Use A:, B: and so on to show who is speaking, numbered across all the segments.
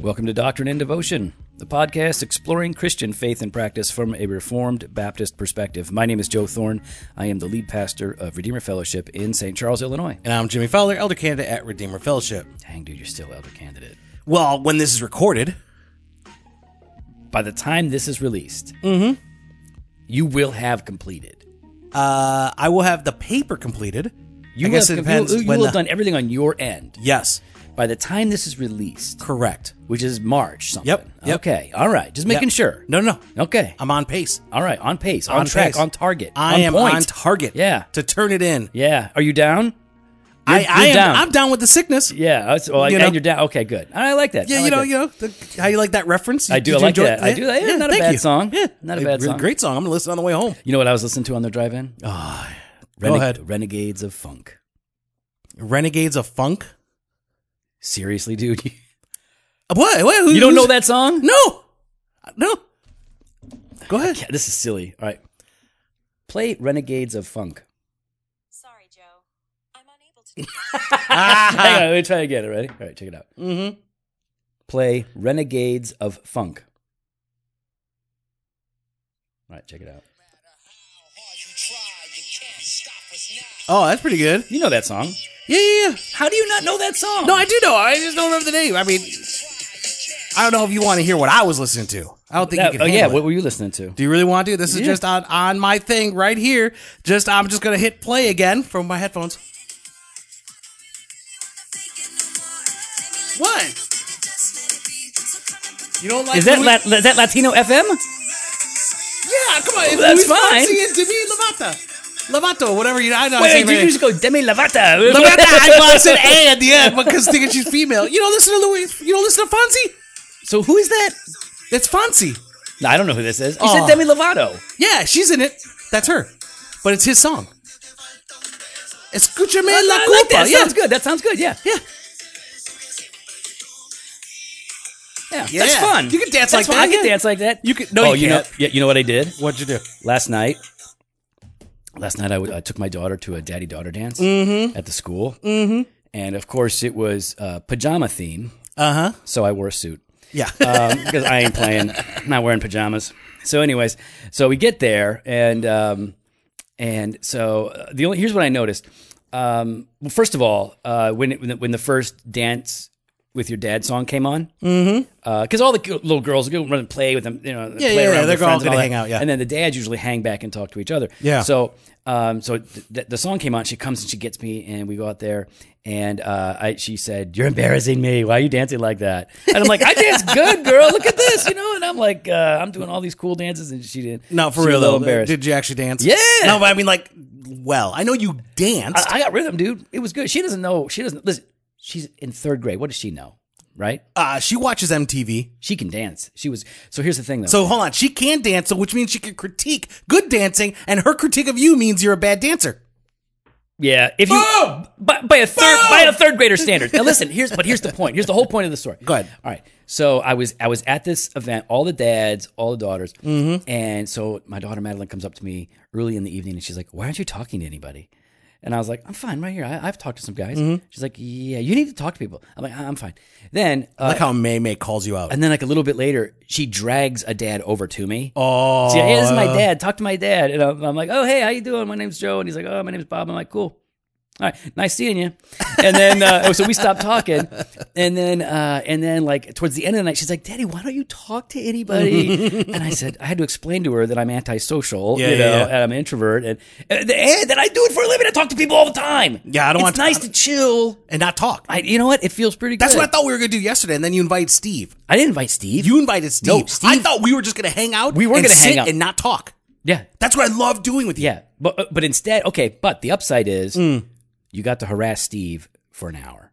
A: Welcome to Doctrine and Devotion, the podcast exploring Christian faith and practice from a Reformed Baptist perspective. My name is Joe Thorne. I am the lead pastor of Redeemer Fellowship in St. Charles, Illinois.
B: And I'm Jimmy Fowler, elder candidate at Redeemer Fellowship.
A: Dang, dude, you're still elder candidate.
B: Well, when this is recorded,
A: By the time this is released, mm-hmm. you will have completed.
B: uh, I will have the paper completed.
A: You
B: I guess
A: will
B: it depends
A: You, you
B: when
A: will
B: the-
A: have done everything on your end.
B: Yes,
A: By the time this is released,
B: correct.
A: which is March something.
B: Yep, yep.
A: Okay. All right. Just making
B: Yep.
A: sure.
B: No, no, no.
A: Okay.
B: I'm on pace.
A: All right. On pace. On,
B: On
A: track.
B: pace.
A: On target.
B: I
A: on
B: am
A: point.
B: on target.
A: Yeah.
B: to turn it in.
A: Yeah. Are you down?
B: I,
A: You're-
B: I
A: you're
B: am.
A: down.
B: I'm down with the sickness.
A: Yeah. Uh, well,
B: You
A: and
B: know?
A: you're down. Okay. Good. I like that.
B: Yeah,
A: I
B: you know, you know, the, how you like that reference?
A: I do. I like that.
B: it?
A: I do. That. Yeah, not a bad
B: you.
A: song.
B: Yeah,
A: Not a bad
B: really
A: song.
B: Great song. I'm gonna listen on the way home.
A: You know what I was listening to on the drive-in?
B: Oh,
A: Rene-
B: go ahead.
A: Renegades of Funk.
B: Renegades of Funk.
A: Seriously, dude.
B: What? what who,
A: You don't know that song?
B: No, no. Go ahead.
A: Yeah, this is silly. All right. Play Renegades of Funk.
C: Sorry, Joe. I'm unable to do that.
A: Hang on, let me try again. Ready? All right, check it out.
B: Mm-hmm.
A: Play Renegades of Funk. All right, check it out.
B: Oh, that's pretty good.
A: You know that song.
B: Yeah, yeah, yeah.
A: How do you not know that song?
B: No, I do know. I just don't remember the name. I mean, I don't know if you want to hear what I was listening to. I don't think
A: That-
B: you can.
A: oh, yeah,
B: handle
A: what were you listening to?
B: Do you really want to? This is
A: Yeah.
B: just on on my thing right here. Just I'm just gonna hit play again from my headphones. What? You don't like
A: Is that La- is that Latino FM?
B: Yeah, come on. It's
A: That's
B: Luis
A: fine.
B: Fonsi and Demi Lovato. Lovato, whatever you. I know. I
A: Wait, did you just go Demi Lovato?
B: Lovato. I, well, I said A at the end because thinking she's female. You don't listen to Louis. You don't listen to Fonsi.
A: So who is that?
B: It's Fonsi.
A: No, I don't know who this is. You
B: Oh.
A: said Demi Lovato.
B: Yeah, she's in it. That's her. But it's his song. Escúchame la
A: I
B: culpa.
A: like that.
B: yeah.
A: Sounds good. That sounds good. Yeah.
B: Yeah.
A: Yeah.
B: Yeah.
A: That's fun.
B: You can dance
A: That's
B: like
A: fun.
B: that,
A: I can
B: yeah.
A: dance like that.
B: You could- no,
A: oh,
B: you can't.
A: Yeah. You know what I did
B: What'd you do?
A: last night? Last night I, w- I took my daughter to a daddy daughter dance at the school, mm-hmm. and of course it was uh, pajama theme.
B: Uh huh.
A: So I wore a suit.
B: Yeah.
A: um, because I ain't playing, I'm not wearing pajamas. So, anyways, so we get there, and um, and so uh, the only here's what I noticed. Um, well, first of all, uh, when it, when, the, when the first dance with your dad song came on, because mm-hmm. all the little girls go run and play with them, you know,
B: Yeah,
A: play
B: yeah,
A: around
B: yeah, they're
A: their
B: all
A: and
B: gonna hang out, yeah.
A: and then the dads usually hang back and talk to each other.
B: Yeah.
A: So, um, so th- th- the song came on. She comes and she gets me, and we go out there. And uh, I, she said, "You're embarrassing me. Why are you dancing like that?" And I'm like, "I dance good, girl. Look at this, you know." And I'm like, uh, "I'm doing all these cool dances," and she didn't.
B: no, for
A: she
B: real though.
A: Embarrassed.
B: Did you actually dance?
A: Yeah.
B: No, but I mean, like, well, I know you danced.
A: I, I got rhythm, dude. It was good. She doesn't know. She doesn't listen. She's in third grade. What does she know? Right?
B: Uh, she watches MTV.
A: She can dance. She was. So here's the thing, though.
B: So hold on, she can dance, so which means she can critique good dancing, and her critique of you means you're a bad dancer.
A: Yeah, if you
B: Boom!
A: by, by a third
B: Boom!
A: by a third grader standard. Now listen, here's but here's the point. Here's the whole point of the story.
B: Go ahead.
A: All right. So I was I was at this event, all the dads, all the daughters,
B: Mm-hmm.
A: and so my daughter Madeline comes up to me early in the evening and she's like, "Why aren't you talking to anybody?" And I was like, "I'm fine, right here. I, I've talked to some guys."
B: Mm-hmm.
A: She's like, "Yeah, you need to talk to people." I'm like, "I'm fine." Then uh,
B: I like how May May calls you out.
A: and then like a little bit later, she drags a dad over to me.
B: oh,
A: She's like, hey, this is my dad. Talk to my dad. And I'm, I'm like, oh, hey, how you doing? My name's Joe. And he's like, oh, my name's Bob. I'm like, cool. All right, nice seeing you. And then, uh, so we stopped talking, and then, uh, and then, like towards the end of the night, she's like, "Daddy, why don't you talk to anybody?" and I said, I had to explain to her that I'm antisocial,
B: Yeah,
A: you know,
B: yeah.
A: and I'm an introvert, and, and that I do it for a living. I talk to people all the time.
B: Yeah, I don't
A: it's
B: want to- It's
A: nice to chill.
B: and not talk.
A: I, you know what? It feels pretty good.
B: That's what I thought we were gonna do yesterday, and then you invite Steve.
A: I didn't invite Steve.
B: You invited Steve.
A: No, Steve-
B: I thought we were just gonna hang out.
A: We were
B: and
A: gonna hang out.
B: and not talk.
A: yeah,
B: That's what I love doing with you.
A: Yeah, but but instead, okay. But the upside is
B: Hmm.
A: You got to harass Steve for an hour.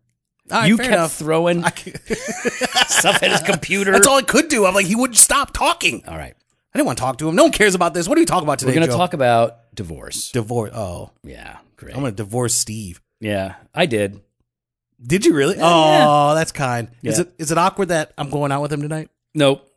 B: Right,
A: you kept
B: enough.
A: throwing stuff at his computer.
B: That's all I could do. I'm like, he wouldn't stop talking.
A: All right,
B: I didn't want to talk to him. No one cares about this. What are we talking about today?
A: we're gonna talk about divorce.
B: divorce. Oh,
A: Yeah, great.
B: I'm gonna divorce Steve.
A: yeah, I did.
B: Did you really?
A: yeah.
B: Oh, that's kind. Is it is it awkward that I'm going out with him tonight?
A: Nope,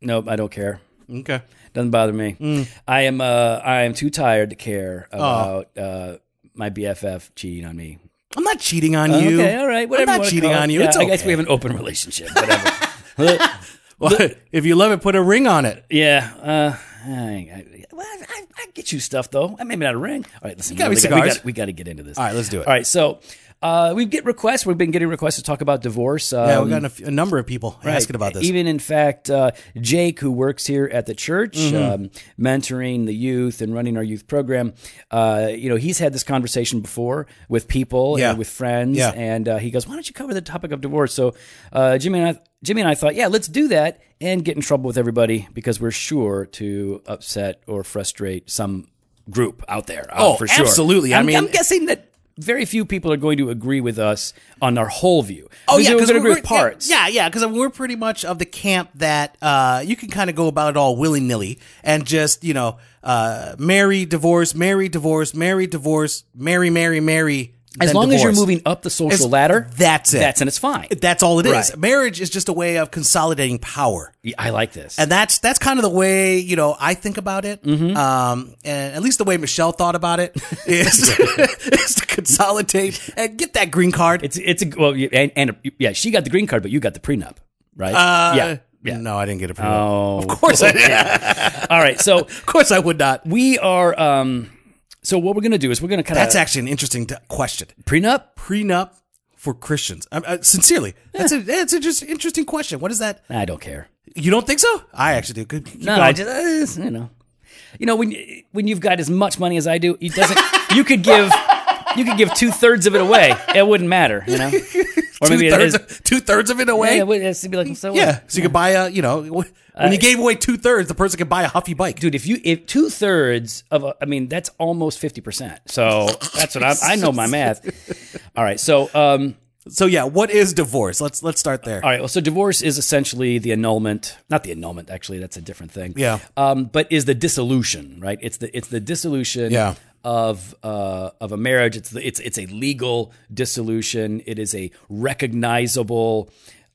A: nope. I don't care.
B: Okay.
A: Doesn't bother me.
B: Mm.
A: I am. Uh, I am too tired to care
B: Oh.
A: about uh, my BFF cheating on me.
B: I'm not cheating on you.
A: Okay, all right. Whatever.
B: I'm not cheating on you.
A: Yeah,
B: it's
A: I
B: okay.
A: guess we have an open relationship. Whatever.
B: Well, if you love it, put a ring on it.
A: Yeah. Uh, I, I, well, I, I, I get you stuff though. I maybe not a ring. All right, listen.
B: got me
A: we,
B: cigars.
A: we, got, we got to get into this.
B: All right, let's do it.
A: All right, so uh, we get requests. We've been getting requests to talk about divorce. Um,
B: Yeah, we got a, f- a number of people asking about this.
A: Even in fact, uh, Jake, who works here at the church,
B: Mm-hmm.
A: um, mentoring the youth and running our youth program, uh, you know, he's had this conversation before with people
B: Yeah.
A: and with friends,
B: Yeah.
A: and uh, he goes, "Why don't you cover the topic of divorce?" So uh, Jimmy and I, Jimmy and I thought, yeah, let's do that and get in trouble with everybody because we're sure to upset or frustrate some group out there. uh,
B: Oh,
A: for sure.
B: absolutely. I
A: I'm,
B: mean-
A: I'm guessing that. Very few people are going to agree with us on our whole view.
B: Oh
A: We're
B: yeah, because
A: to agree with parts.
B: Yeah, yeah, because we're pretty much of the camp that uh, you can kind of go about it all willy nilly and just you know uh, marry, divorce, marry, divorce, marry, divorce, marry, marry, marry.
A: As long as you're moving up the social
B: As-
A: ladder,
B: that's it.
A: That's and it's fine.
B: That's all it is.
A: Right.
B: Marriage is just a way of consolidating power.
A: Yeah, I like this.
B: And that's that's kind of the way you know I think about it.
A: Mm-hmm.
B: Um, and at least the way Michelle thought about it is, is to consolidate and get that green card.
A: it's it's a well, yeah, and, and yeah, she got the green card, but you got the prenup, right?
B: Uh,
A: yeah, yeah.
B: No, I didn't get a prenup.
A: Oh,
B: of course I did.
A: all right. So
B: Of course I would not.
A: we are. um So what we're gonna do is we're gonna kind of
B: That's actually an interesting t- question.
A: prenup.
B: Prenup for Christians. Uh, uh, sincerely, that's a that's a just interesting question. What is that?
A: I don't care.
B: You don't think so? I actually do. Good. keep
A: No,
B: going.
A: I just uh, you know, you know when when you've got as much money as I do, it doesn't. you could give you could give two thirds of it away. It wouldn't matter, you know. Or maybe
B: two thirds,
A: is.
B: two thirds of it
A: Yeah,
B: away.
A: it would be like so. what?
B: Yeah, so you could buy a, you know, when you gave away two thirds, the person could buy a Huffy bike.
A: dude if you if two thirds of a, i mean that's almost 50% so that's what i i know my math all right so um
B: So yeah, what is divorce? Let's let's start there.
A: all right well so divorce is essentially the annulment not the annulment actually that's a different thing
B: Yeah.
A: um but is the dissolution right it's the it's the dissolution
B: Yeah.
A: Of uh of a marriage it's the, it's it's a legal dissolution it is a recognizable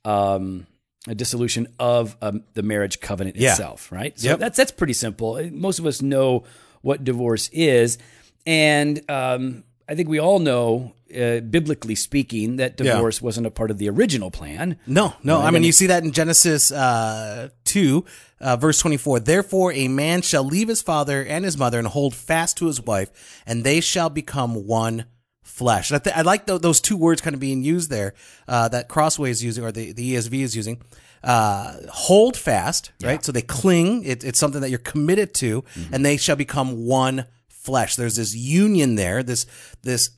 A: um a dissolution of um, the marriage covenant
B: Yeah.
A: itself, right? So
B: Yep.
A: that's that's pretty simple. Most of us know what divorce is, and um, I think we all know, uh, biblically speaking, that
B: Yeah.
A: divorce wasn't a part of the original plan.
B: No, no. I mean,
A: and-
B: you see that in Genesis uh, 2, uh, verse 24. Therefore, a man shall leave his father and his mother and hold fast to his wife, and they shall become one flesh. I, th- I like tho- those two words kind of being used there uh, that Crossway is using, or the, the ESV is using. Uh, hold fast, right? So they cling. It, it's something that you're committed to,
A: Mm-hmm.
B: and they shall become one flesh. There's this union there, this, this,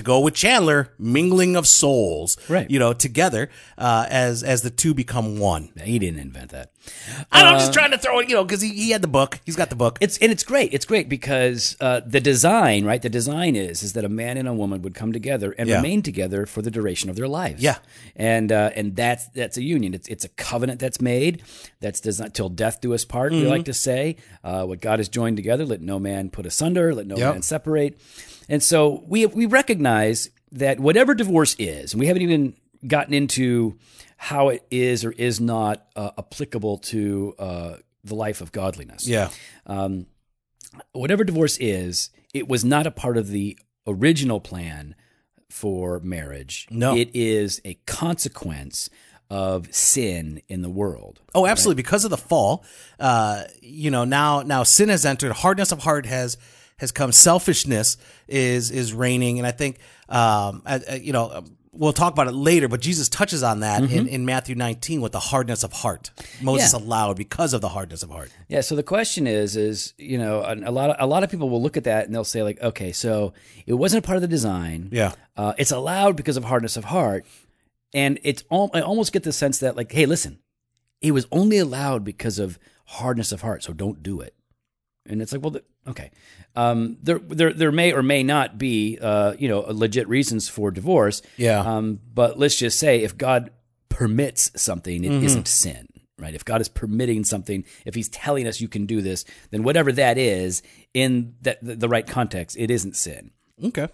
B: to go with Chandler, mingling of souls,
A: Right.
B: You know, together uh, as as the two become one.
A: He didn't invent that.
B: I am just trying to throw it, you know, because he, he had the book. He's got the book.
A: It's and it's great. It's great because uh, the design, right? The design is is that a man and a woman would come together and
B: Yeah.
A: remain together for the duration of their lives.
B: Yeah.
A: and uh, and that's that's a union. It's it's a covenant that's made. That's designed till death do us part.
B: Mm-hmm.
A: We like to say, uh, what God has joined together, let no man put asunder. Let no
B: Yep.
A: man separate. And so we we recognize that whatever divorce is, and we haven't even gotten into how it is or is not uh, applicable to uh, the life of godliness
B: yeah,
A: whatever divorce is, it was not a part of the original plan for marriage.
B: No.
A: It is a consequence of sin in the world.
B: Oh, absolutely. Because of the fall, uh, you know, now now sin has entered. Hardness of heart has has come. Selfishness is is reigning, and I think, um, uh, uh, you know. We'll talk about it later, but Jesus touches on that in, in Matthew 19 with the hardness of heart. Moses
A: Yeah.
B: allowed because of the hardness of heart.
A: Yeah. So the question is, is you know, a, a lot of a lot of people will look at that and they'll say like, okay, so it wasn't a part of the design.
B: Yeah.
A: Uh, it's allowed because of hardness of heart, and it's al- I almost get the sense that like, hey, listen, it was only allowed because of hardness of heart, so don't do it. And it's like, well, th- okay, um, there, there, there may or may not be, uh, you know, legit reasons for divorce.
B: Yeah.
A: Um, but let's just say, if God permits something, it
B: Mm-hmm.
A: not sin, right? If God is permitting something, if He's telling us you can do this, then whatever that is in that the, the right context, it isn't sin.
B: Okay.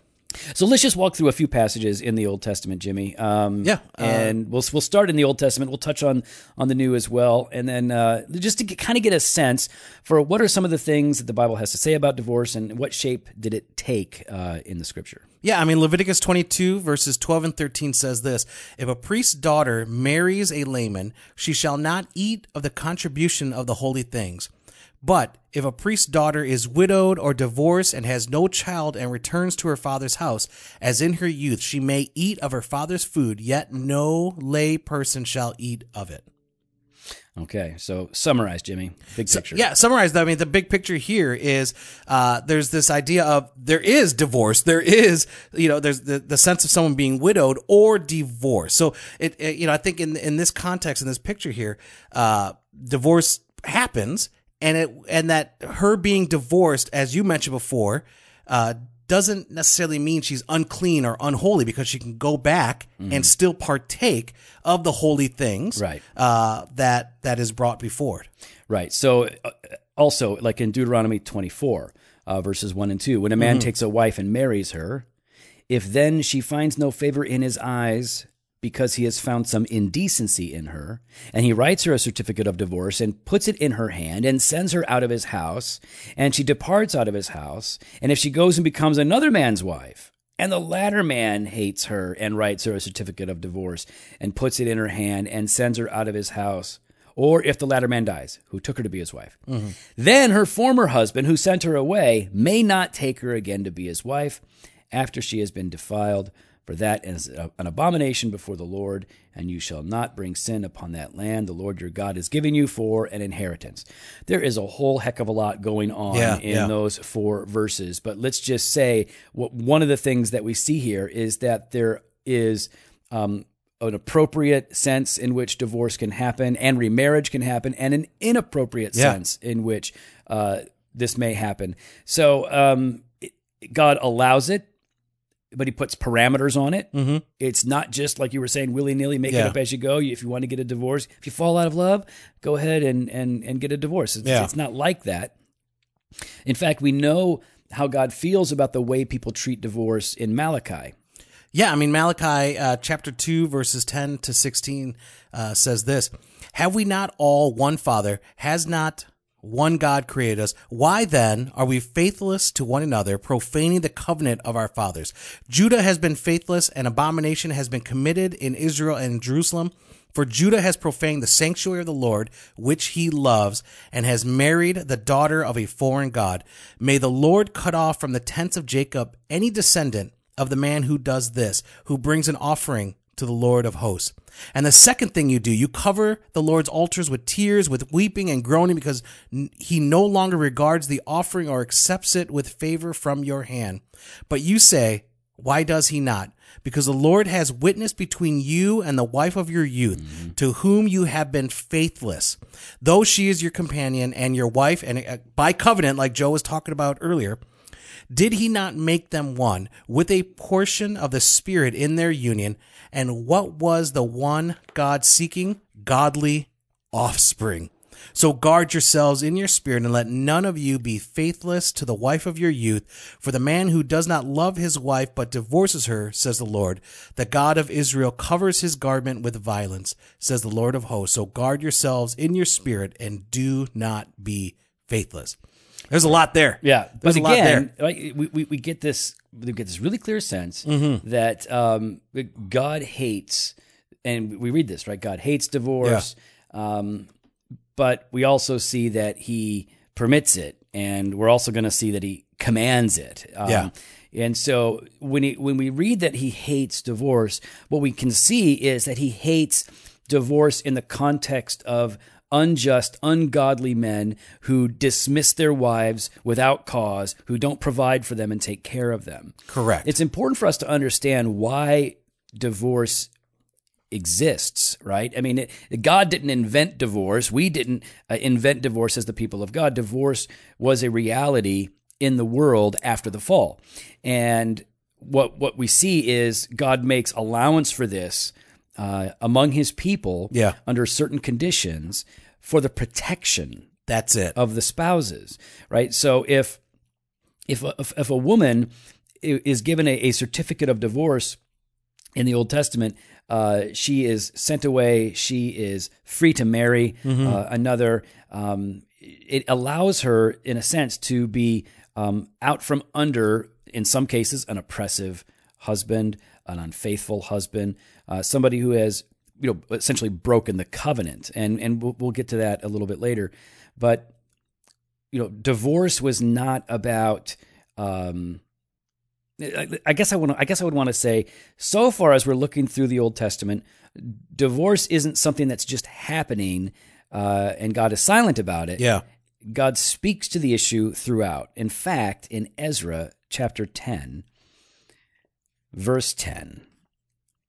A: So let's just walk through a few passages in the Old Testament, Jimmy. Um,
B: Yeah, uh,
A: and we'll we'll start in the Old Testament. We'll touch on on the New as well, and then uh, just to get, kind of get a sense for what are some of the things that the Bible has to say about divorce, and what shape did it take uh, in the Scripture.
B: Yeah, I mean, Leviticus 22, verses 12 and 13 says this If a priest's daughter marries a layman, she shall not eat of the contribution of the holy things. But if a priest's daughter is widowed or divorced and has no child and returns to her father's house, as in her youth, she may eat of her father's food, yet no lay person shall eat of it.
A: Okay, so summarize, Jimmy. Big picture.
B: Yeah, summarize. I mean, the big picture here is uh, there's this idea of there is divorce. There is, you know, there's the, the sense of someone being widowed or divorced. So it, it you know, I think in in this context, in this picture here, uh, divorce happens, and it and that her being divorced, as you mentioned before, uh, doesn't necessarily mean she's unclean or unholy because she can go back and still partake of the holy things
A: Right.
B: uh, that that is brought before.
A: Right. So, uh, also, like in Deuteronomy 24, uh, verses 1 and 2, when a man takes a wife and marries her, if then she finds no favor in his eyes because he has found some indecency in her, and he writes her a certificate of divorce and puts it in her hand and sends her out of his house, and she departs out of his house, and if she goes and becomes another man's wife, and the latter man hates her and writes her a certificate of divorce and puts it in her hand and sends her out of his house, or if the latter man dies, who took her to be his wife. Mm-hmm. Then her former husband, who sent her away, may not take her again to be his wife after she has been defiled. For that is an abomination before the Lord, and you shall not bring sin upon that land the Lord your God is giving you for an inheritance. There is a whole heck of a lot going on
B: Yeah,
A: in
B: yeah.
A: those four verses, but let's just say what one of the things that we see here is that there is um, an appropriate sense in which divorce can happen and remarriage can happen, and an inappropriate
B: Yeah.
A: sense in which uh, this may happen. So um, God allows it, but He puts parameters on it. Mm-hmm. It's not just like you were saying, willy nilly, make it up as you go. If you want to get a divorce, if you fall out of love, go ahead and and and get a divorce. It's,
B: Yeah.
A: it's not like that. In fact, we know how God feels about the way people treat divorce in Malachi.
B: Yeah, I mean Malachi uh, chapter two verses ten to sixteen uh, says this: Have we not all one Father? Has not one God created us? Why then are we faithless to one another, profaning the covenant of our fathers? Judah has been faithless, and abomination has been committed in Israel and in Jerusalem. For Judah has profaned the sanctuary of the Lord, which he loves, and has married the daughter of a foreign God. May the Lord cut off from the tents of Jacob any descendant of the man who does this, who brings an offering to the Lord of hosts. And the second thing you do, you cover the Lord's altars with tears, with weeping and groaning, because he no longer regards the offering or accepts it with favor from your hand. But you say, why does he not? Because the Lord has witness between you and the wife of your youth, to whom you have been faithless. Though she is your companion and your wife, and uh, by covenant, like Joe was talking about earlier, did he not make them one with a portion of the Spirit in their union? And what was the one God seeking? Godly offspring. So guard yourselves in your spirit and let none of you be faithless to the wife of your youth. For the man who does not love his wife but divorces her, says the Lord, the God of Israel covers his garment with violence, says the Lord of hosts. So guard yourselves in your spirit and do not be faithless. There's a lot there.
A: Yeah,
B: There's
A: but
B: a lot
A: again,
B: there.
A: like, we, we we get this we get this really clear sense
B: Mm-hmm.
A: that um, God hates, and we read this right. God hates divorce, um, but we also see that He permits it, and we're also going to see that He commands it. Um,
B: Yeah.
A: And so when he, when we read that he hates divorce, what we can see is that he hates divorce in the context of unjust, ungodly men who dismiss their wives without cause, who don't provide for them and take care of them.
B: Correct.
A: It's important for us to understand why divorce exists, right? I mean, it, God didn't invent divorce. We didn't uh, invent divorce as the people of God. Divorce was a reality in the world after the fall. And what what we see is God makes allowance for this uh, among his people
B: Yeah.
A: under certain conditions for the protection
B: That's it.
A: of the spouses, right? So if if a, if, if a woman is given a, a certificate of divorce in the Old Testament, uh, she is sent away. She is free to marry uh, another. Um, it allows her, in a sense, to be um, out from under, in some cases, an oppressive husband, an unfaithful husband, uh, somebody who has, you know, essentially broken the covenant. And and we'll, we'll get to that a little bit later. But you know, divorce was not about. Um, I guess I want. To, I guess I would want to say, so far as we're looking through the Old Testament, divorce isn't something that's just happening, uh, and God is silent about it.
B: Yeah.
A: God speaks to the issue throughout. In fact, in Ezra chapter ten, verse ten,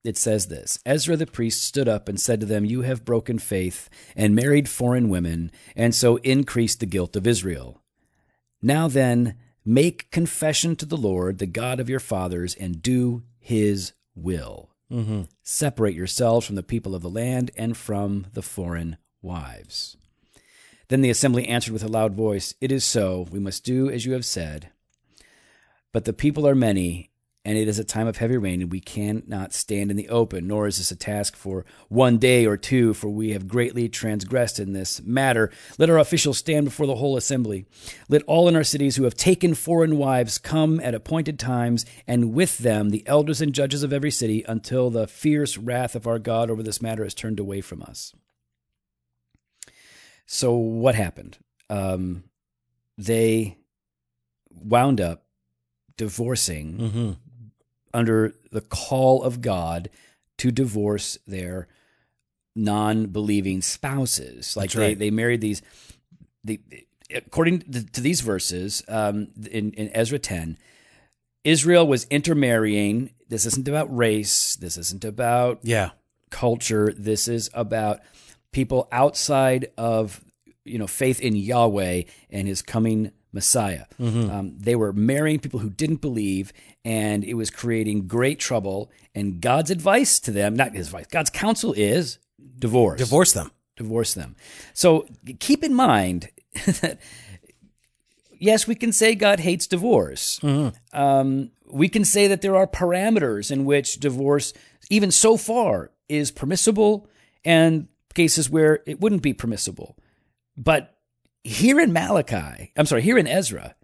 A: it says this Ezra the priest stood up and said to them, You have broken faith and married foreign women, and so increased the guilt of Israel. Now then, make confession to the Lord, the God of your fathers, and do his will. Mm-hmm. Separate yourselves from the people of the land and from the foreign wives. Then the assembly answered with a loud voice, It is so, we must do as you have said. But the people are many, and it is a time of heavy rain, and we cannot stand in the open, nor is this a task for one day or two, for we have greatly transgressed in this matter. Let our officials stand before the whole assembly. Let all in our cities who have taken foreign wives come at appointed times, and with them the elders and judges of every city, until the fierce wrath of our God over this matter is turned away from us. So, what happened? Um, they wound up divorcing
B: Mm-hmm.
A: Under the call of God to divorce their non-believing spouses. Like
B: That's
A: they, they married these. The according to, to these verses um, in, in Ezra ten, Israel was intermarrying. This isn't about race. This isn't about
B: Yeah.
A: culture. This is about people outside of you know faith in Yahweh and His coming Messiah. Um, they were marrying people who didn't believe, and it was creating great trouble. And God's advice to them, not His advice, God's counsel is divorce.
B: Divorce them.
A: Divorce them. So keep in mind that yes, we can say God hates divorce. Um, we can say that there are parameters in which divorce, even so far, is permissible, and cases where it wouldn't be permissible. But here in Malachi, I'm sorry, here in Ezra,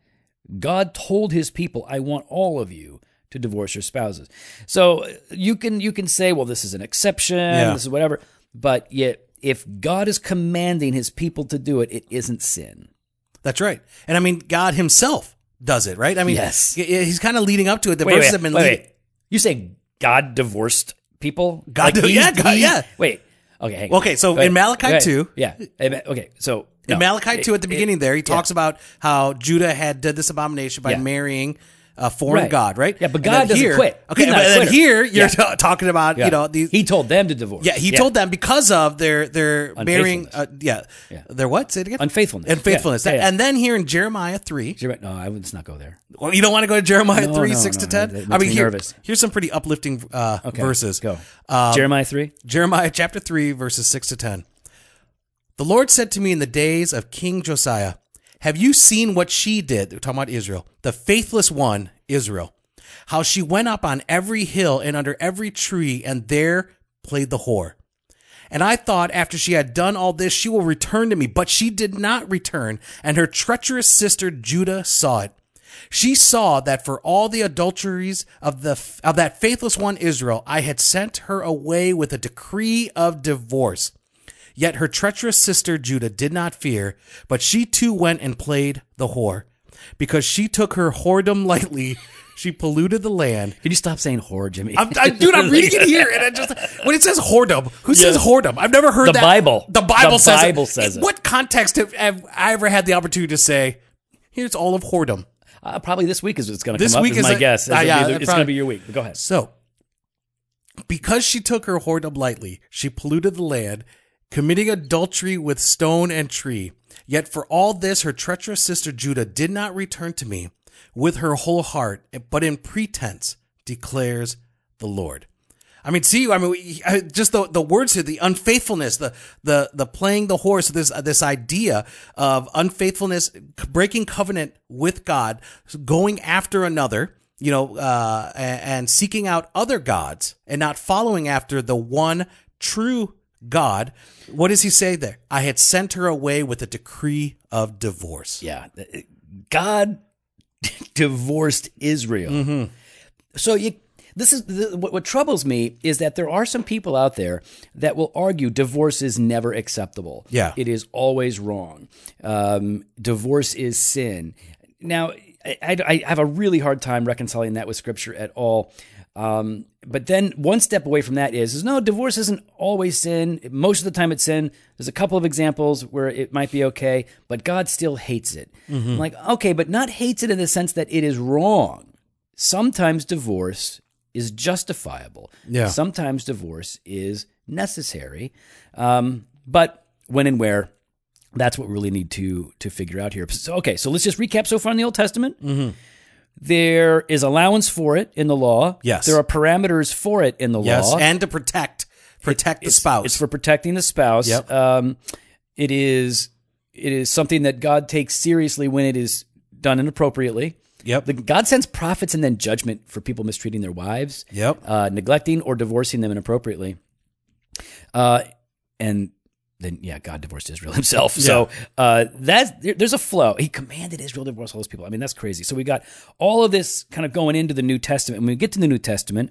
A: God told his people, I want all of you to divorce your spouses. So you can you can say, well, this is an exception,
B: Yeah.
A: this is whatever. But yet if God is commanding his people to do it, it isn't sin.
B: That's right. And I mean, God Himself does it, right? I mean,
A: Yes.
B: He's kind of leading up to it. The
A: Wait,
B: verses
A: wait,
B: have been
A: wait,
B: leading.
A: You say God divorced people?
B: God
A: he-
B: yeah, God- yeah.
A: Wait. Okay, hang on.
B: Okay, so in Malachi
A: wait,
B: 2
A: Yeah. Okay, so
B: In
A: no.
B: Malachi 2 at the
A: It-
B: beginning there, he
A: yeah.
B: talks about how Judah had did this abomination by
A: Yeah.
B: marrying a foreign
A: Right.
B: god, right?
A: Yeah, but God doesn't
B: here,
A: quit.
B: Okay, but then here you're
A: Yeah.
B: ta- talking about,
A: Yeah.
B: you know, these
A: he told them to divorce.
B: Yeah, he told them because of their their marrying. Uh, yeah.
A: Yeah.
B: their what? Say it again.
A: Unfaithfulness.
B: Unfaithfulness.
A: Yeah, yeah, yeah.
B: And then here in Jeremiah three.
A: You're. No, I would let's not go there.
B: Well, you don't want to go to Jeremiah
A: No,
B: three
A: no,
B: six
A: no,
B: to ten. I mean,
A: me
B: here,
A: nervous.
B: here's some pretty uplifting uh,
A: Okay,
B: verses.
A: Go.
B: Um,
A: Jeremiah three.
B: Jeremiah chapter 3, verses 6 to 10. The Lord said to me in the days of King Josiah, Have you seen what she did? We're talking about Israel, the faithless one, Israel. How she went up on every hill and under every tree, and there played the whore. And I thought after she had done all this, she will return to me. But she did not return, and her treacherous sister Judah saw it. She saw that for all the adulteries of the of that faithless one Israel, I had sent her away with a decree of divorce. Yet her treacherous sister Judah did not fear, but she too went and played the whore. Because she took her whoredom lightly, she polluted the land.
A: Can you stop saying whore, Jimmy?
B: I'm, I, dude, I'm reading it here, and I just when it says whoredom, who says whoredom? I've never heard
A: The
B: that.
A: Bible.
B: The Bible
A: The
B: says
A: Bible
B: it.
A: says
B: In
A: it.
B: What context have, have I ever had the opportunity to say? Here's all of whoredom.
A: Uh, probably this week is it's going to come up.
B: week
A: is
B: is
A: my
B: a-
A: guess.
B: uh,
A: It's,
B: yeah,
A: it's going to be your week. Go ahead.
B: So, because she took her whoredom lightly, she polluted the land, committing adultery with stone and tree. Yet for all this, her treacherous sister Judah did not return to me with her whole heart, but in pretense, declares the Lord. I mean, see, I mean, just the the words here, the unfaithfulness, the the the playing the horse, this this idea of unfaithfulness, breaking covenant with God, going after another, you know, uh, and seeking out other gods and not following after the one true God. What does he say there? I had sent her away with a decree of divorce.
A: Yeah. God divorced Israel.
B: Mm-hmm.
A: So you this is the, what, what troubles me is that there are some people out there that will argue divorce is never acceptable.
B: Yeah.
A: it is always wrong. Um, divorce is sin. Now, I, I, I have a really hard time reconciling that with Scripture at all. Um, but then one step away from that is, is no, divorce isn't always sin. Most of the time it's sin. There's a couple of examples where it might be okay, but God still hates it. I'm like, okay, but not hates it in the sense that it is wrong. Sometimes divorce is justifiable.
B: Yeah.
A: Sometimes divorce is necessary. Um, but when and where, that's what we really need to to figure out here. So, okay, so let's just recap so far in the Old Testament. There is allowance for it in the law.
B: Yes.
A: There are parameters for it in the
B: Yes,
A: law.
B: and to protect protect the
A: It's-
B: spouse.
A: It's for protecting the spouse.
B: Yep.
A: Um, it is it is something that God takes seriously when it is done inappropriately.
B: Yep.
A: The, God sends prophets and then judgment for people mistreating their wives,
B: Yep.
A: uh, neglecting or divorcing them inappropriately. Uh, and then, yeah, God divorced Israel himself. So uh, that's there, there's a flow. He commanded Israel to divorce all those people. I mean, that's crazy. So we got all of this kind of going into the New Testament. When we get to the New Testament,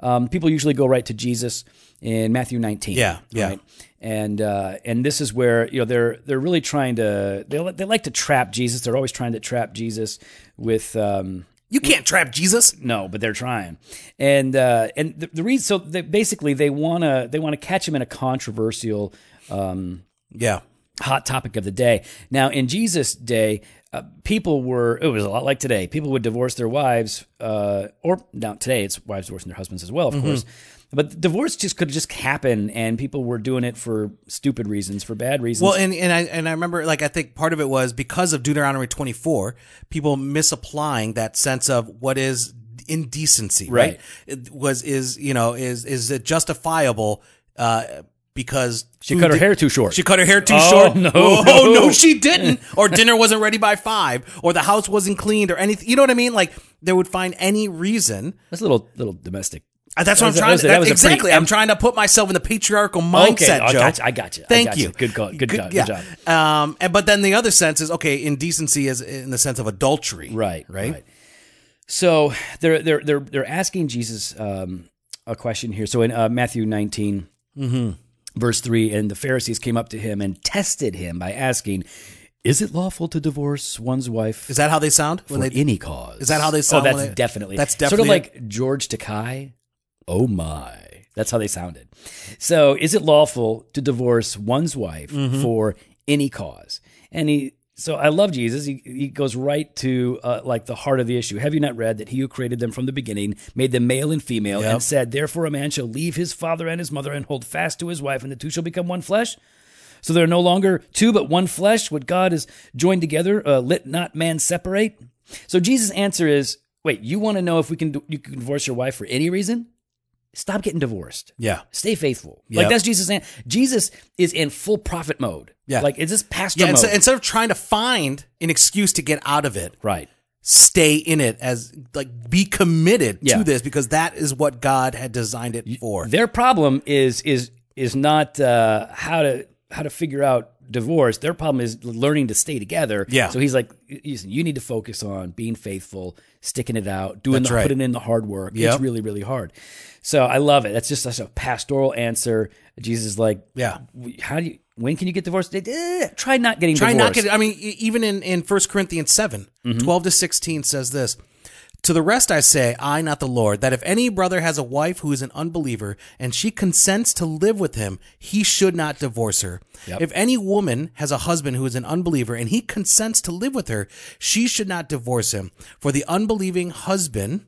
A: um, people usually go right to Jesus in Matthew 19.
B: Yeah, yeah.
A: right? And uh, and this is where you know they're they're really trying to they they like to trap Jesus. They're always trying to trap Jesus with um,
B: you can't trap Jesus.
A: no, but they're trying, and uh, and the, the reason so they, basically they wanna they wanna catch him in a controversial um,
B: Yeah.
A: hot topic of the day. Now, in Jesus' day, uh, people were it was a lot like today. People would divorce their wives, uh, or now today it's wives divorcing their husbands as well, of course. But divorce just could just happen, and people were doing it for stupid reasons, for bad reasons.
B: Well, and, and I and I remember like I think part of it was because of Deuteronomy 24, people misapplying that sense of what is indecency, right?
A: Right.
B: It was is you know is is it justifiable uh because
A: She cut her hair too short.
B: She cut her hair too
A: Oh,
B: short.
A: no,
B: Oh
A: no.
B: no, she didn't. Or dinner wasn't ready by five, or the house wasn't cleaned, or anything. You know what I mean? Like they would find any reason.
A: that's a little little domestic.
B: Uh, That's what I'm
A: That
B: trying to.
A: that
B: That
A: was pretty-
B: exactly. I'm trying to put myself in the patriarchal mindset,
A: I
B: Joe.
A: got you, I got you,
B: Thank
A: got
B: you.
A: you. Good call, good job, good job.
B: Um, and, but then the other sense is okay. Indecency is in the sense of adultery.
A: Right,
B: Right.
A: So they're they're they're they're asking Jesus um, a question here. So in uh, Matthew 19, verse three, and the Pharisees came up to him and tested him by asking, "Is it lawful to divorce one's wife
B: Is that how they sound when
A: for
B: they?
A: any cause?"
B: Is that how they sound
A: Oh, that's
B: they-
A: definitely
B: that's definitely
A: sort of like George Takei. Oh my, that's how they sounded. So, is it lawful to divorce one's wife
B: Mm-hmm.
A: for any cause? And he, so I love Jesus. He, he goes right to uh, like the heart of the issue. Have you not read that he who created them from the beginning made them male and female,
B: Yep.
A: and said, "Therefore, a man shall leave his father and his mother and hold fast to his wife, and the two shall become one flesh." So they're no longer two, but one flesh. What God has joined together, uh, let not man separate. So Jesus' answer is: Wait, you want to know if we can you can divorce your wife for any reason? Stop getting divorced.
B: Yeah.
A: Stay faithful.
B: Yep.
A: Like that's Jesus. saying. Jesus is in full prophet mode.
B: Yeah.
A: Like it's this pastor
B: Yeah.
A: mode.
B: Instead, instead of trying to find an excuse to get out of it,
A: right.
B: stay in it as like be committed
A: Yeah.
B: to this because that is what God had designed it for.
A: Their problem is is is not uh, how to how to figure out divorce. Their problem is learning to stay together.
B: Yeah.
A: So he's like, listen, you need to focus on being faithful, sticking it out, doing
B: That's
A: the
B: right.
A: putting in the hard work.
B: Yep.
A: It's really really hard. So I love it. That's just such a pastoral answer. Jesus is like,
B: Yeah.
A: How do you? When can you get divorced? Eh, try not getting
B: Try
A: divorced.
B: not get. I mean, even in in First Corinthians 7,
A: Mm-hmm.
B: 12 to sixteen says this. To the rest I say, I not the Lord, that if any brother has a wife who is an unbeliever and she consents to live with him, he should not divorce her.
A: Yep.
B: If any woman has a husband who is an unbeliever and he consents to live with her, she should not divorce him. For the unbelieving husband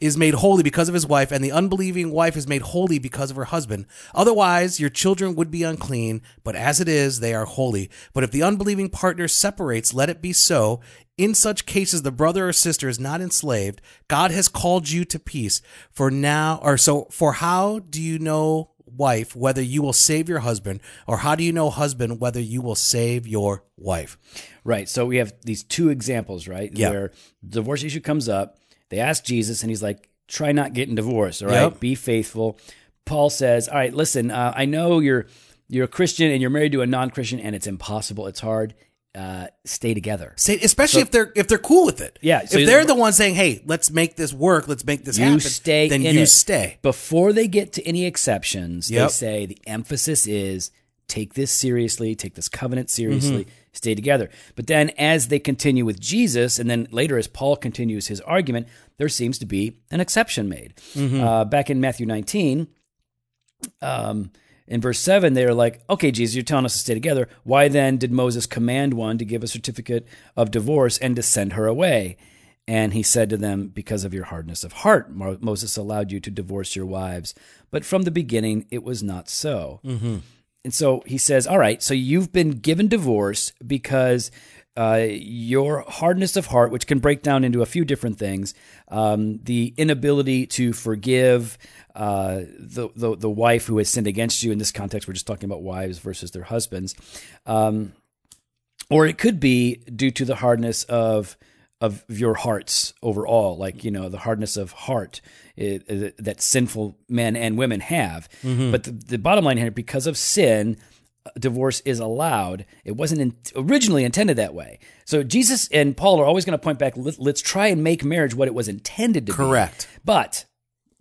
B: is made holy because of his wife, and the unbelieving wife is made holy because of her husband. Otherwise, your children would be unclean, but as it is, they are holy. But if the unbelieving partner separates, let it be so. In such cases, the brother or sister is not enslaved. God has called you to peace. For now, or so, for how do you know, wife, whether you will save your husband, or how do you know, husband, whether you will save your wife?
A: Right. So we have these two examples, right?
B: Yeah.
A: Where the divorce issue comes up. They ask Jesus, and he's like, "Try not getting divorced. All right,
B: Yep.
A: be faithful." Paul says, "All right, listen. Uh, I know you're you're a Christian and you're married to a non-Christian, and it's impossible. It's hard. Uh, stay together."
B: Say, especially if they're if they're cool with it.
A: Yeah, so
B: if they're the ones saying, "Hey, let's make this work. Let's make this
A: You
B: happen,"
A: stay
B: then you
A: it.
B: stay.
A: Before they get to any exceptions,
B: Yep.
A: they say the emphasis is take this seriously, take this covenant seriously, stay together. But then as they continue with Jesus, and then later as Paul continues his argument, there seems to be an exception made. Uh, back in Matthew 19, um, in verse 7, they're like, okay, Jesus, you're telling us to stay together. Why then did Moses command one to give a certificate of divorce and to send her away? And he said to them, Because of your hardness of heart, Moses allowed you to divorce your wives. But from the beginning, it was not so. Mm-hmm. And so he says, All right, so you've been given divorce because uh, your hardness of heart, which can break down into a few different things, um, the inability to forgive uh, the, the the wife who has sinned against you. In this context, we're just talking about wives versus their husbands, um, or it could be due to the hardness of of your hearts overall, like you know the hardness of heart it, it- that sinful men and women have. But the, the bottom line here, because of sin, divorce is allowed. It wasn't in, originally intended that way. So Jesus and Paul are always going to point back. Let, let's try and make marriage what it was intended to be.
B: Correct.
A: But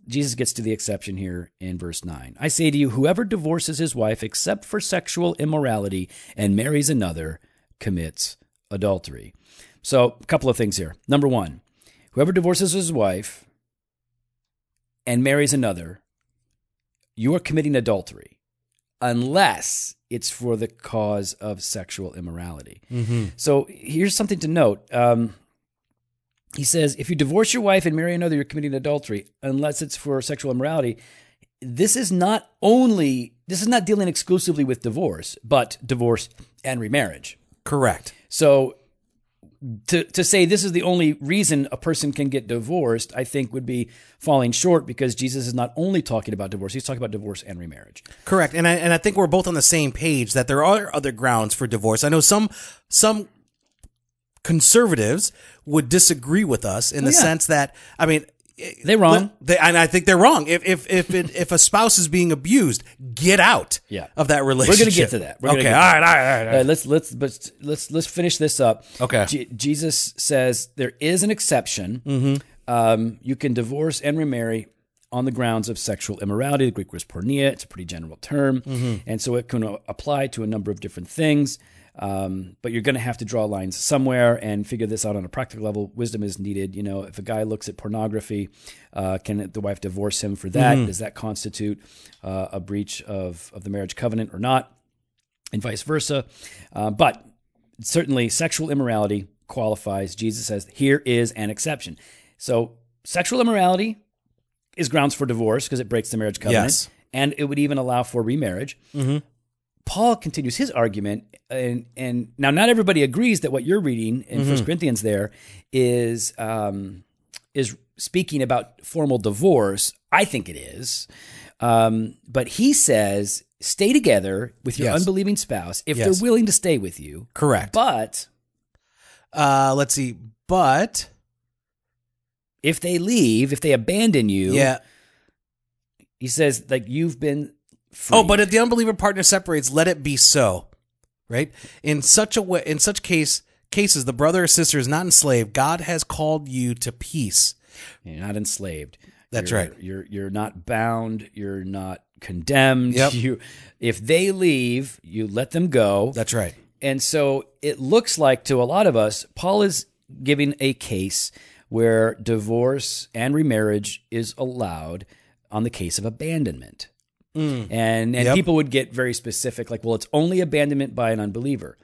A: Jesus gets to the exception here in verse 9. I say to you, whoever divorces his wife except for sexual immorality and marries another commits adultery. So, a couple of things here. Number one, whoever divorces his wife and marries another, you are committing adultery unless it's for the cause of sexual immorality. So, here's something to note. Um, he says, if you divorce your wife and marry another, you're committing adultery, unless it's for sexual immorality. This is not only, this is not dealing exclusively with divorce, but divorce and remarriage.
B: Correct.
A: So to, to say this is the only reason a person can get divorced, I think would be falling short because Jesus is not only talking about divorce, he's talking about divorce and remarriage.
B: Correct. And I and I think we're both on the same page that there are other grounds for divorce. I know some some conservatives would disagree with us in oh, the
A: Oh, yeah.
B: sense that I mean
A: They're wrong.
B: They, and I think they're wrong. If if if it, if a spouse is being abused, get out
A: Yeah.
B: of that relationship.
A: We're going to get to that. We're
B: okay. all right. All right. All right.
A: All right, let's let's let's let's let's finish this up.
B: Okay.
A: Je- Jesus says there is an exception.
B: Mm-hmm.
A: Um, you can divorce and remarry on the grounds of sexual immorality. The Greek was porneia. It's a pretty general term,
B: Mm-hmm.
A: and so it can apply to a number of different things. Um, but you're going to have to draw lines somewhere and figure this out on a practical level. Wisdom is needed. You know, if a guy looks at pornography, uh, can the wife divorce him for that? Does that constitute uh, a breach of, of the marriage covenant or not? and vice versa. Uh, but certainly, sexual immorality qualifies. Jesus says here is an exception. So, sexual immorality is grounds for divorce because it breaks the marriage covenant,
B: Yes.
A: and it would even allow for remarriage. Paul continues his argument, and and now not everybody agrees that what you're reading in First Corinthians there is um, is speaking about formal divorce. I think it is, um, but he says stay together with your
B: Yes.
A: unbelieving spouse if
B: Yes.
A: they're willing to stay with you.
B: Correct.
A: But
B: Uh, let's see. But
A: if they leave, if they abandon you,
B: yeah.
A: he says like you've been. Free.
B: Oh, but if the unbeliever partner separates, let it be so. Right? In such a way, in such case cases, the brother or sister is not enslaved. God has called you to peace.
A: You're not enslaved.
B: That's
A: You're-
B: right.
A: You're you're not bound. You're not condemned.
B: Yep.
A: You, if they leave, you let them go.
B: That's right.
A: And so it looks like to a lot of us, Paul is giving a case where divorce and remarriage is allowed on the case of abandonment. And and
B: Yep.
A: people would get very specific, like, well, it's only abandonment by an unbeliever.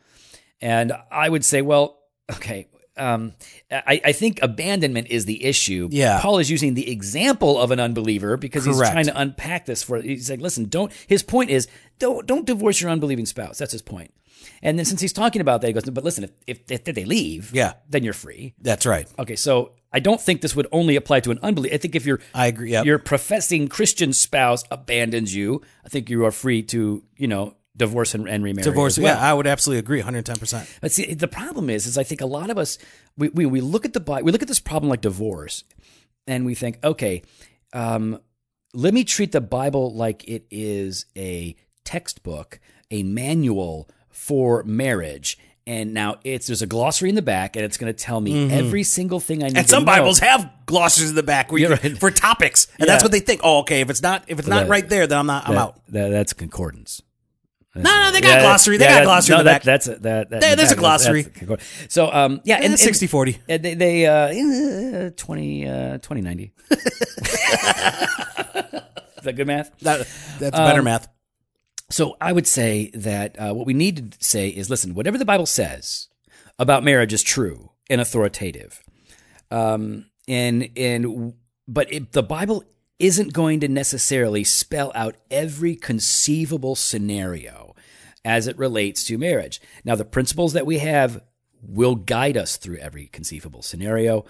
A: And I would say, well, okay. Um, I, I think abandonment is the issue.
B: Yeah.
A: Paul is using the example of an unbeliever because he's trying to unpack this for. He's like, listen, don't. His point is, don't don't divorce your unbelieving spouse. That's his point. And then since he's talking about that, he goes, but listen, if if, if they leave,
B: Yeah.
A: then you're free.
B: That's right.
A: Okay, so I don't think this would only apply to an unbeliever. I think if your
B: I agree, yep.
A: your professing Christian spouse abandons you, I think you are free to you know divorce and, and remarry.
B: Divorce.
A: well.
B: Yeah, I would absolutely agree. 110%.
A: But see, the problem is, is I think a lot of us we we, we look at the we look at this problem like divorce, and we think, okay, um, let me treat the Bible like it is a textbook, a manual for marriage. And now it's there's a glossary in the back, and it's going to tell me every single thing I need.
B: Mm-hmm. And some
A: know.
B: Bibles have glossaries in the back where you
A: Yeah, right.
B: for topics, and that's what they think. Oh, okay. If it's not, if it's not
A: That-
B: right there, then I'm not. I'm
A: That-
B: out.
A: that- that's concordance.
B: No, no, they got
A: Yeah,
B: glossary. They
A: yeah,
B: got glossary
A: no,
B: in the back.
A: That's a, that. that
B: There- there's a glossary.
A: So, um, yeah, and, and
B: 60 40.
A: and they, they uh, eh, 20, uh, 2090. Is that good math?
B: That, that's better
A: Um,
B: math.
A: So I would say that uh, what we need to say is listen, whatever the Bible says about marriage is true and authoritative. Um, and, and, but it, the Bible isn't going to necessarily spell out every conceivable scenario as it relates to marriage. Now, the principles that we have will guide us through every conceivable scenario.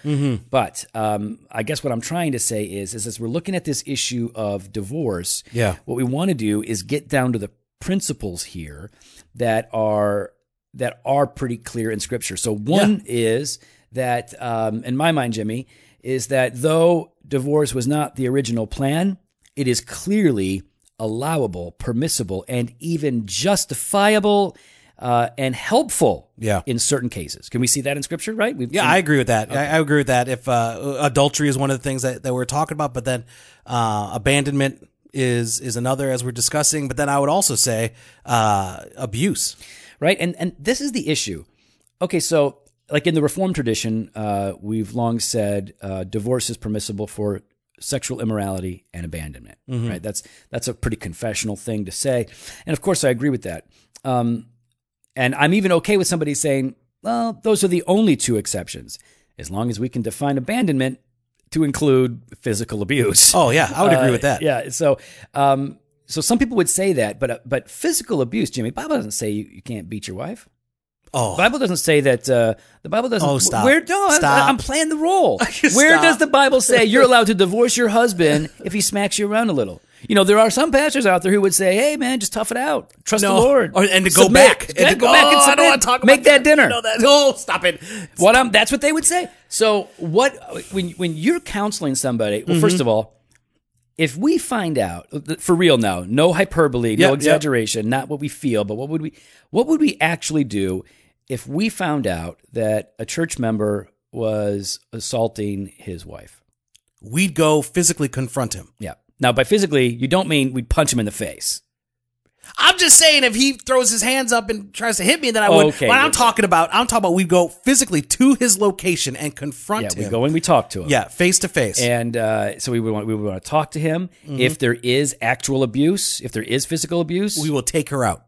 A: But um, I guess what I'm trying to say is, is as we're looking at this issue of divorce,
B: Yeah.
A: what we want to do is get down to the principles here that are that are pretty clear in Scripture. So one is that, um, in my mind, Jimmy, is that though divorce was not the original plan, it is clearly allowable, permissible, and even justifiable uh, and helpful
B: Yeah.
A: in certain cases. Can we see that in Scripture? Right? We've,
B: Yeah, I agree with that. I, I agree with that. If uh, adultery is one of the things that, that we're talking about, but then uh, abandonment is is another, as we're discussing. But then I would also say uh, abuse.
A: right? And and this is the issue. Okay, so like in the Reformed tradition, uh, we've long said uh, divorce is permissible for sexual immorality and abandonment. Right? That's that's a pretty confessional thing to say, and of course I agree with that. Um, and I'm even okay with somebody saying, well, those are the only two exceptions, as long as we can define abandonment to include physical abuse.
B: Oh yeah, I would agree
A: Uh,
B: with that.
A: Yeah. So, um, so some people would say that, but uh, but physical abuse, Jimmy. Bible doesn't say you, you can't beat your wife.
B: Oh,
A: The Bible doesn't say that. Uh, the Bible doesn't.
B: Oh, stop.
A: Where? No, I-
B: Stop.
A: I'm playing the role. Where does the Bible say you're allowed to divorce your husband if he smacks you around a little? You know, there are some pastors out there who would say, "Hey, man, just tough it out, trust
B: no,
A: the Lord,
B: Or- and to go
A: Submit.
B: back,
A: Yeah,
B: and to
A: go back and
B: Oh, I
A: submit.
B: don't want to talk about
A: Make that dinner."
B: No, that, oh, stop it.
A: What I'm that's what they would say. So what when when you're counseling somebody, well,
B: Mm-hmm.
A: first of all, if we find out for real now, no hyperbole,
B: Yep,
A: no
B: yep.
A: exaggeration, not what we feel, but what would we what would we actually do if we found out that a church member was assaulting his wife?
B: We'd go physically confront him.
A: Yeah. Now by physically, you don't mean we'd punch him in the face.
B: I'm just saying, if he throws his hands up and tries to hit me, then I would.
A: Okay,
B: what I'm talking about, I'm talking about we go physically to his location and confront
A: Yeah,
B: him.
A: we go and we talk to him.
B: yeah, face to face.
A: And uh, so we would want we would want to talk to him.
B: Mm-hmm.
A: If there is actual abuse, if there is physical abuse,
B: we will take her out.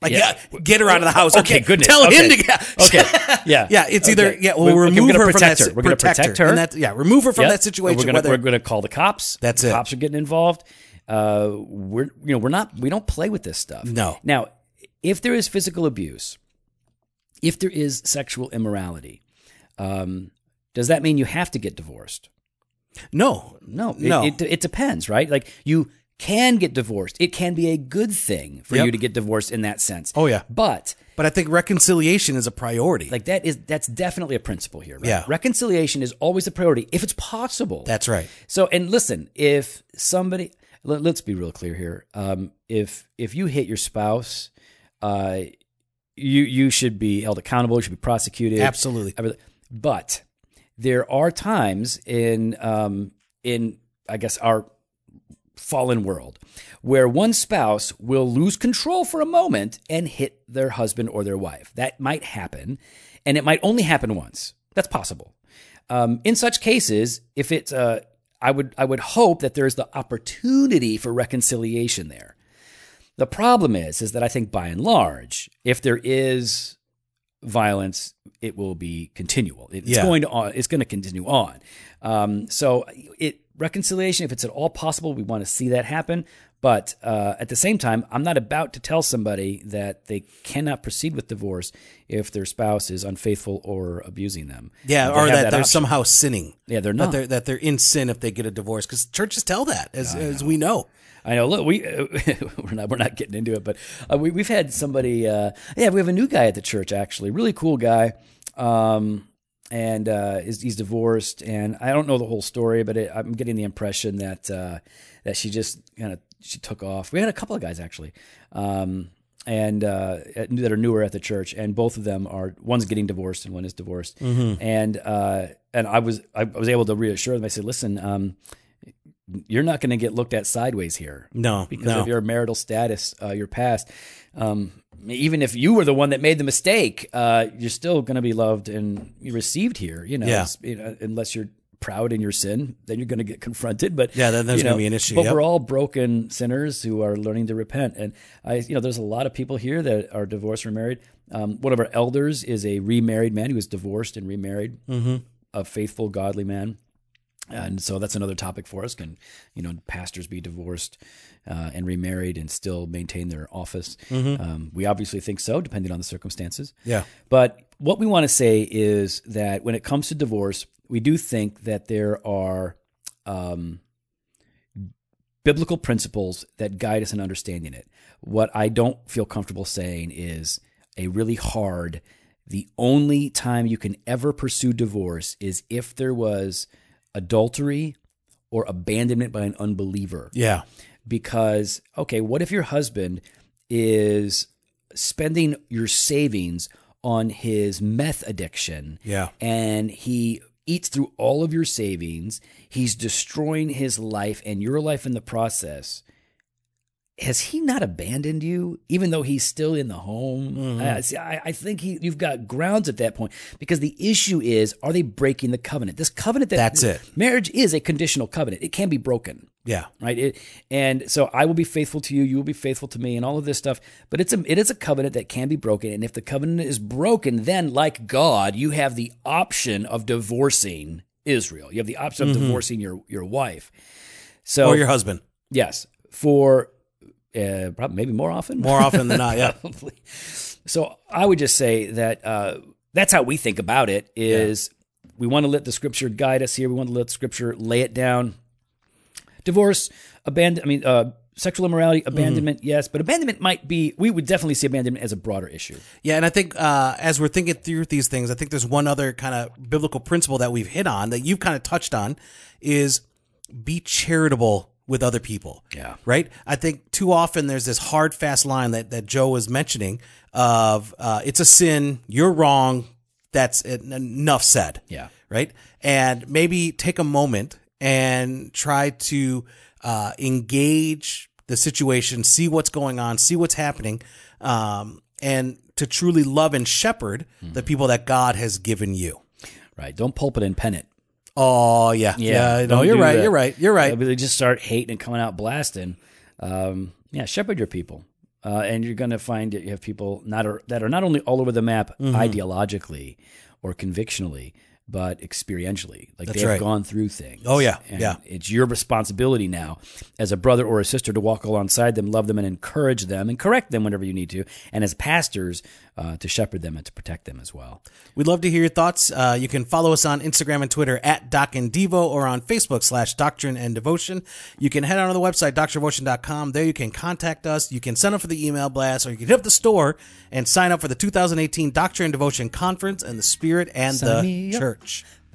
B: Like,
A: Yeah.
B: yeah, get her out of the house.
A: Okay,
B: Okay,
A: goodness.
B: Tell him to get.
A: Okay. Yeah.
B: yeah. It's either yeah. We'll
A: We- okay, we're
B: remove her from that.
A: her. We're gonna protect her.
B: And that, yeah, remove her from
A: Yeah.
B: that situation.
A: We're gonna, we're gonna call the cops.
B: That's
A: the
B: it.
A: Cops are getting involved. Uh, we're you know we're not we don't play with this stuff.
B: No.
A: Now, if there is physical abuse, if there is sexual immorality, um, does that mean you have to get divorced?
B: no,
A: No, it,
B: No.
A: It, it depends, right? Like you can get divorced. It can be a good thing for
B: Yep.
A: you to get divorced in that sense.
B: Oh, yeah.
A: but
B: but I think reconciliation is a priority.
A: like that is that's definitely a principle here. Right?
B: Yeah.
A: reconciliation is always a priority if it's possible.
B: That's right.
A: So, and listen, if somebody, let, us be real clear here. Um, if if you hit your spouse, uh, you you should be held accountable. You should be prosecuted.
B: Absolutely.
A: But there are times in um, in I guess our fallen world where one spouse will lose control for a moment and hit their husband or their wife. That might happen, and it might only happen once. That's possible. Um, in such cases, if it's, uh, I would, I would hope that there's the opportunity for reconciliation there. The problem is, is that I think by and large, if there is violence, it will be continual. It's
B: Yeah.
A: going to on, it's going to continue on. Um, so it reconciliation, if it's at all possible, we want to see that happen. But uh, at the same time, I'm not about to tell somebody that they cannot proceed with divorce if their spouse is unfaithful or abusing them.
B: Yeah, or
A: have
B: that, they're
A: option.
B: somehow sinning.
A: Yeah, they're
B: That
A: not.
B: they're that they're in sin if they get a divorce because churches tell that as as we know.
A: I know. Look, we we're not we're not getting into it, but uh, we we've had somebody. Uh, yeah, we have a new guy at the church. Actually, really cool guy. Um, and uh, he's, he's divorced, and I don't know the whole story, but it, I'm getting the impression that uh, that she just kind of she took off. We had a couple of guys actually, um, and uh, that are newer at the church, and both of them are one's getting divorced and one is divorced, and uh, and I was I was able to reassure them. I said, listen. Um, you're not going to get looked at sideways here
B: No,
A: because
B: no.
A: of your marital status, uh, your past. Um, even if you were the one that made the mistake, uh, you're still going to be loved and received here. You know,
B: Yeah.
A: You know, unless you're proud in your sin, then you're going to get confronted. But
B: Yeah, then there's
A: you
B: gonna be an issue,
A: But
B: yep.
A: we're all broken sinners who are learning to repent. And I, you know, there's a lot of people here that are divorced or married. Um, one of our elders is a remarried man who was divorced and remarried, mm-hmm. a faithful, godly man. And so that's another topic for us. Can you know pastors be divorced uh, and remarried and still maintain their office? Um, we obviously think so, depending on the circumstances.
B: Yeah.
A: But what we want to say is that when it comes to divorce, we do think that there are um, biblical principles that guide us in understanding it. What I don't feel comfortable saying is a really hard, the only time you can ever pursue divorce is if there was adultery or abandonment by an unbeliever
B: Yeah.
A: Because okay what if your husband is spending your savings on his meth addiction?
B: Yeah.
A: and he eats through all of your savings. He's destroying his life and your life in the process has he not abandoned you even though he's still in the home I, see, I, I think he, you've got grounds at that point because the issue is are they breaking the covenant this covenant that
B: That's it.
A: marriage is a conditional covenant it can be broken
B: Yeah.
A: right? It, and so I will be faithful to you, you will be faithful to me, and all of this stuff. But it's a it is a covenant that can be broken, and if the covenant is broken, then like God, you have the option of divorcing Israel. You have the option of divorcing your your wife. So
B: Mm-hmm. Or your husband.
A: yes, for uh, probably maybe more often,
B: More often than not. Yeah.
A: probably. So I would just say that uh, that's how we think about it. Is we want to let the scripture guide us here. We want to let scripture lay it down. Divorce, abandon. I mean, uh, sexual immorality, abandonment. Yes, but abandonment might be. We would definitely see abandonment as a broader issue.
B: Yeah, and I think uh, as we're thinking through these things, I think there's one other kind of biblical principle that we've hit on that you've kind of touched on is be charitable with other people.
A: Yeah.
B: Right? I think too often there's this hard, fast line that, that Joe was mentioning of uh, it's a sin, you're wrong, that's it, enough said.
A: Yeah.
B: Right? And maybe take a moment and try to uh, engage the situation, see what's going on, see what's happening, um, and to truly love and shepherd the people that God has given you.
A: Right. Don't pulpit and pen it.
B: Oh yeah, yeah. no, you're right.
A: that.
B: You're right. You're right.
A: They just start hating and coming out blasting. Um, yeah, shepherd your people, uh, and you're going to find that you have people not are, that are not only all over the map
B: Mm-hmm.
A: ideologically or convictionally, but experientially. Like
B: That's
A: they've
B: right.
A: gone through things.
B: Oh, yeah.
A: And
B: Yeah.
A: It's your responsibility now, as a brother or a sister, to walk alongside them, love them, and encourage them, and correct them whenever you need to, and as pastors, uh, to shepherd them and to protect them as well.
B: We'd love to hear your thoughts. Uh, you can follow us on Instagram and Twitter at Doc and Devo or on Facebook slash Doctrine and Devotion. You can head on to the website, drdevotion.com. There you can contact us. You can sign up for the email blast or you can hit up the store and sign up for the 2018 Doctrine and Devotion Conference and the Spirit and
A: Sign
B: the
A: up.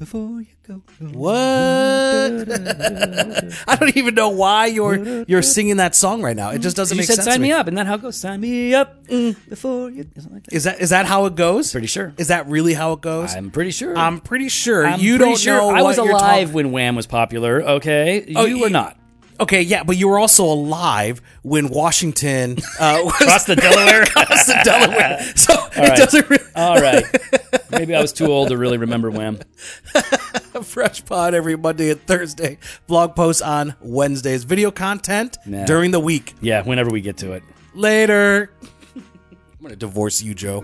B: Church.
A: Before you go.
B: What? I don't even know why you're you're singing that song right now. It just doesn't
A: You
B: make
A: said
B: sense.
A: sign
B: to
A: me up, and that how it goes? Sign me up before you. Something like that.
B: Is that is that how it goes?
A: Pretty sure.
B: Is that really how it goes?
A: I'm pretty sure.
B: I'm pretty sure
A: I'm
B: you
A: pretty
B: don't
A: sure
B: know.
A: I was
B: what you're
A: alive
B: talking-
A: when Wham was popular. Okay, you
B: you-
A: were not.
B: Okay, yeah, but you were also alive when Washington uh, was
A: Across the Delaware.
B: across the Delaware. So it
A: right.
B: doesn't really
A: All right. Maybe I was too old to really remember Wham.
B: fresh pod every Monday and Thursday. Blog posts on Wednesdays. Video content
A: Nah.
B: during the week.
A: Yeah, whenever we get to it.
B: Later. I'm gonna divorce you, Joe.